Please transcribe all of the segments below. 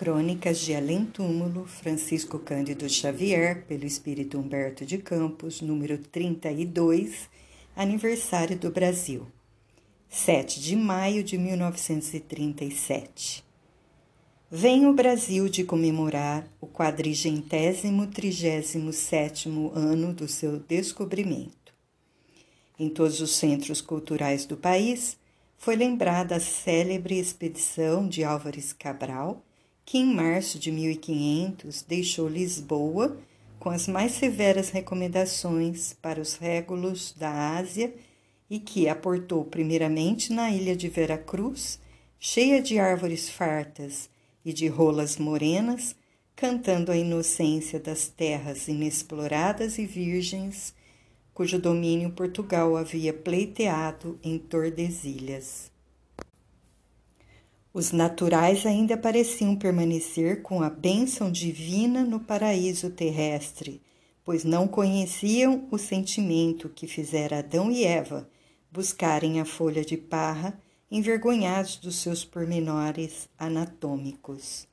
Crônicas de Além Túmulo, Francisco Cândido Xavier, pelo Espírito Humberto de Campos, número 32, aniversário do Brasil, 7 de maio de 1937. Vem o Brasil de comemorar o quadrigentésimo trigésimo sétimo ano do seu descobrimento. Em todos os centros culturais do país, foi lembrada a célebre expedição de Álvares Cabral, que em março de 1500 deixou Lisboa com as mais severas recomendações para os régulos da Ásia e que aportou primeiramente na ilha de Veracruz, cheia de árvores fartas e de rolas morenas, cantando a inocência das terras inexploradas e virgens, cujo domínio Portugal havia pleiteado em Tordesilhas. Os naturais ainda pareciam permanecer com a bênção divina no paraíso terrestre, pois não conheciam o sentimento que fizera Adão e Eva buscarem a folha de parra, envergonhados dos seus pormenores anatômicos.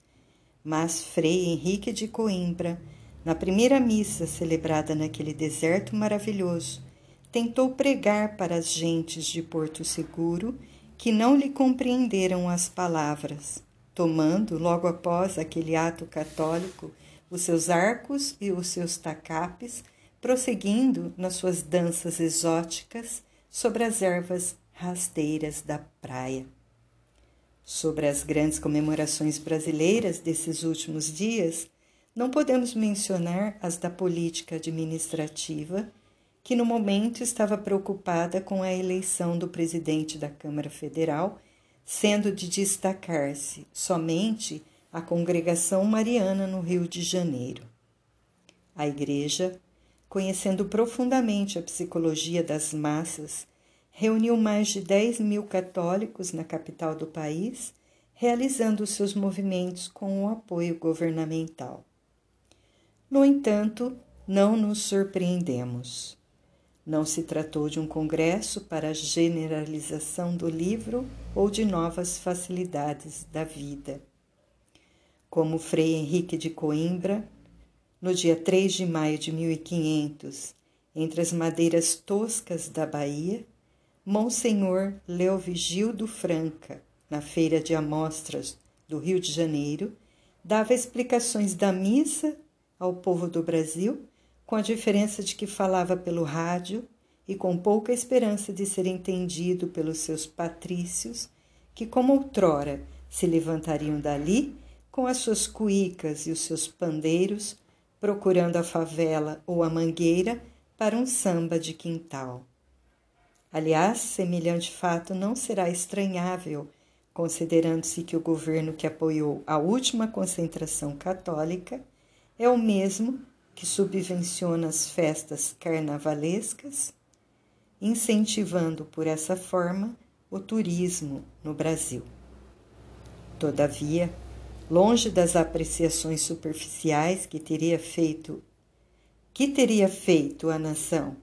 Mas Frei Henrique de Coimbra, na primeira missa celebrada naquele deserto maravilhoso, tentou pregar para as gentes de Porto Seguro que não lhe compreenderam as palavras, tomando, logo após aquele ato católico, os seus arcos e os seus tacapes, prosseguindo nas suas danças exóticas sobre as ervas rasteiras da praia. Sobre as grandes comemorações brasileiras desses últimos dias, não podemos mencionar as da política administrativa que no momento estava preocupada com a eleição do presidente da Câmara Federal, sendo de destacar-se somente a congregação mariana no Rio de Janeiro. A Igreja, conhecendo profundamente a psicologia das massas, reuniu mais de 10 mil católicos na capital do país, realizando seus movimentos com o apoio governamental. No entanto, não nos surpreendemos. Não se tratou de um congresso para generalização do livro ou de novas facilidades da vida. Como Frei Henrique de Coimbra, no dia 3 de maio de 1500, entre as madeiras toscas da Bahia, Monsenhor Leovigildo Franca, na Feira de Amostras do Rio de Janeiro, dava explicações da missa ao povo do Brasil com a diferença de que falava pelo rádio e com pouca esperança de ser entendido pelos seus patrícios, que, como outrora, se levantariam dali com as suas cuícas e os seus pandeiros, procurando a favela ou a mangueira para um samba de quintal. Aliás, semelhante fato não será estranhável, considerando-se que o governo que apoiou a última concentração católica é o mesmo que subvenciona as festas carnavalescas, incentivando por essa forma o turismo no Brasil. Todavia, longe das apreciações superficiais que teria feito que teria feito a nação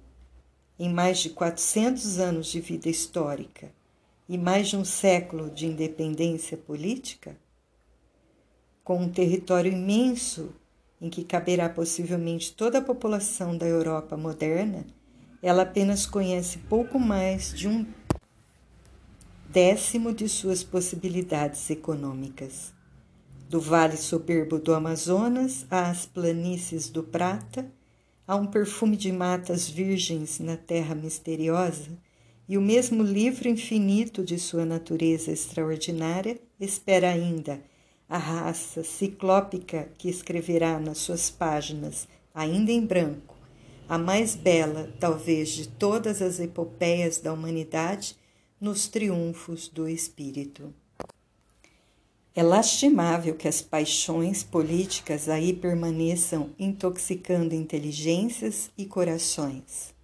em mais de 400 anos de vida histórica e mais de um século de independência política, com um território imenso em que caberá possivelmente toda a população da Europa moderna, ela apenas conhece pouco mais de um décimo de suas possibilidades econômicas. Do vale soberbo do Amazonas às planícies do Prata, há um perfume de matas virgens na terra misteriosa, e o mesmo livro infinito de sua natureza extraordinária espera ainda a raça ciclópica que escreverá nas suas páginas, ainda em branco, a mais bela, talvez, de todas as epopeias da humanidade nos triunfos do espírito. É lastimável que as paixões políticas aí permaneçam intoxicando inteligências e corações.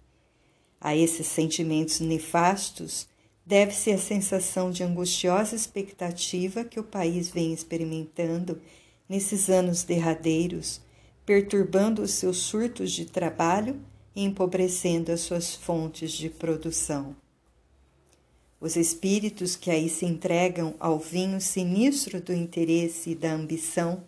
A esses sentimentos nefastos deve-se à sensação de angustiosa expectativa que o país vem experimentando nesses anos derradeiros, perturbando os seus surtos de trabalho e empobrecendo as suas fontes de produção. Os espíritos que aí se entregam ao vinho sinistro do interesse e da ambição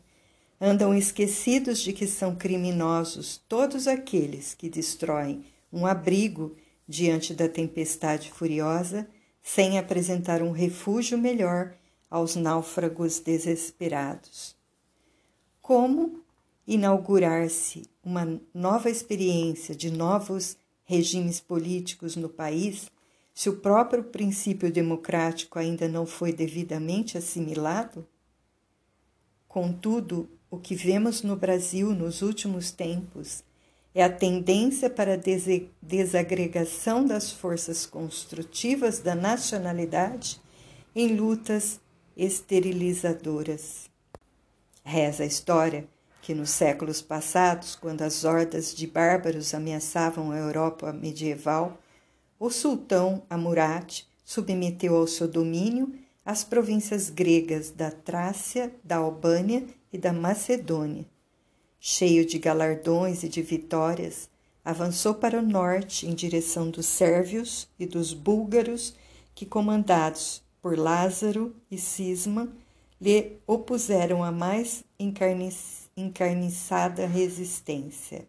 andam esquecidos de que são criminosos todos aqueles que destroem um abrigo diante da tempestade furiosa sem apresentar um refúgio melhor aos náufragos desesperados. Como inaugurar-se uma nova experiência de novos regimes políticos no país se o próprio princípio democrático ainda não foi devidamente assimilado? Contudo, o que vemos no Brasil nos últimos tempos é a tendência para a desagregação das forças construtivas da nacionalidade em lutas esterilizadoras. Reza a história que nos séculos passados, quando as hordas de bárbaros ameaçavam a Europa medieval, o sultão Amurate submeteu ao seu domínio as províncias gregas da Trácia, da Albânia e da Macedônia. Cheio de galardões e de vitórias, avançou para o norte em direção dos sérvios e dos búlgaros, que, comandados por Lázaro e Cisma, lhe opuseram a mais encarniçada resistência.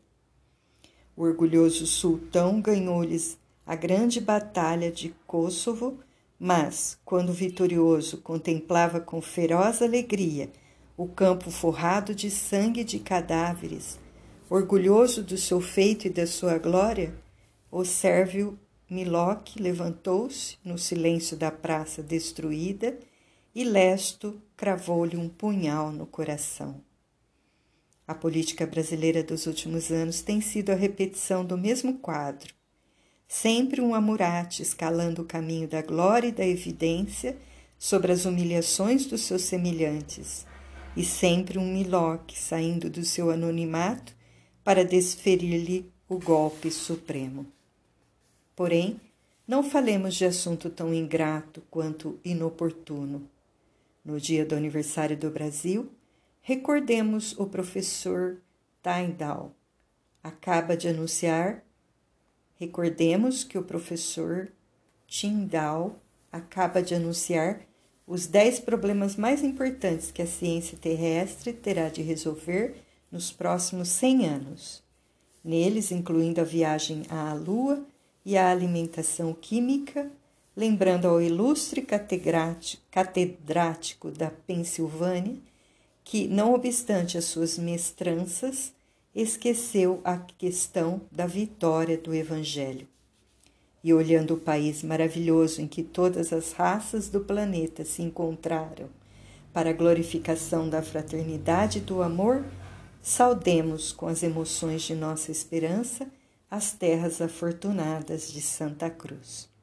O orgulhoso sultão ganhou-lhes a grande batalha de Kosovo, mas, quando vitorioso, contemplava com feroz alegria o campo forrado de sangue de cadáveres, orgulhoso do seu feito e da sua glória, o sérvio Miloc levantou-se no silêncio da praça destruída e Lesto cravou-lhe um punhal no coração. A política brasileira dos últimos anos tem sido a repetição do mesmo quadro. Sempre um amurate escalando o caminho da glória e da evidência sobre as humilhações dos seus semelhantes, e sempre um miloque saindo do seu anonimato para desferir-lhe o golpe supremo. Porém, não falemos de assunto tão ingrato quanto inoportuno. No dia do aniversário do Brasil, recordemos o professor Tyndall. Acaba de anunciar Recordemos que o professor Tyndall acaba de anunciar os 10 problemas mais importantes que a ciência terrestre terá de resolver nos próximos 100 anos. Neles, incluindo a viagem à Lua e a alimentação química, lembrando ao ilustre catedrático da Pensilvânia que, não obstante as suas mestranças, esqueceu a questão da vitória do Evangelho. E olhando o país maravilhoso em que todas as raças do planeta se encontraram para a glorificação da fraternidade e do amor, saudemos com as emoções de nossa esperança as terras afortunadas de Santa Cruz.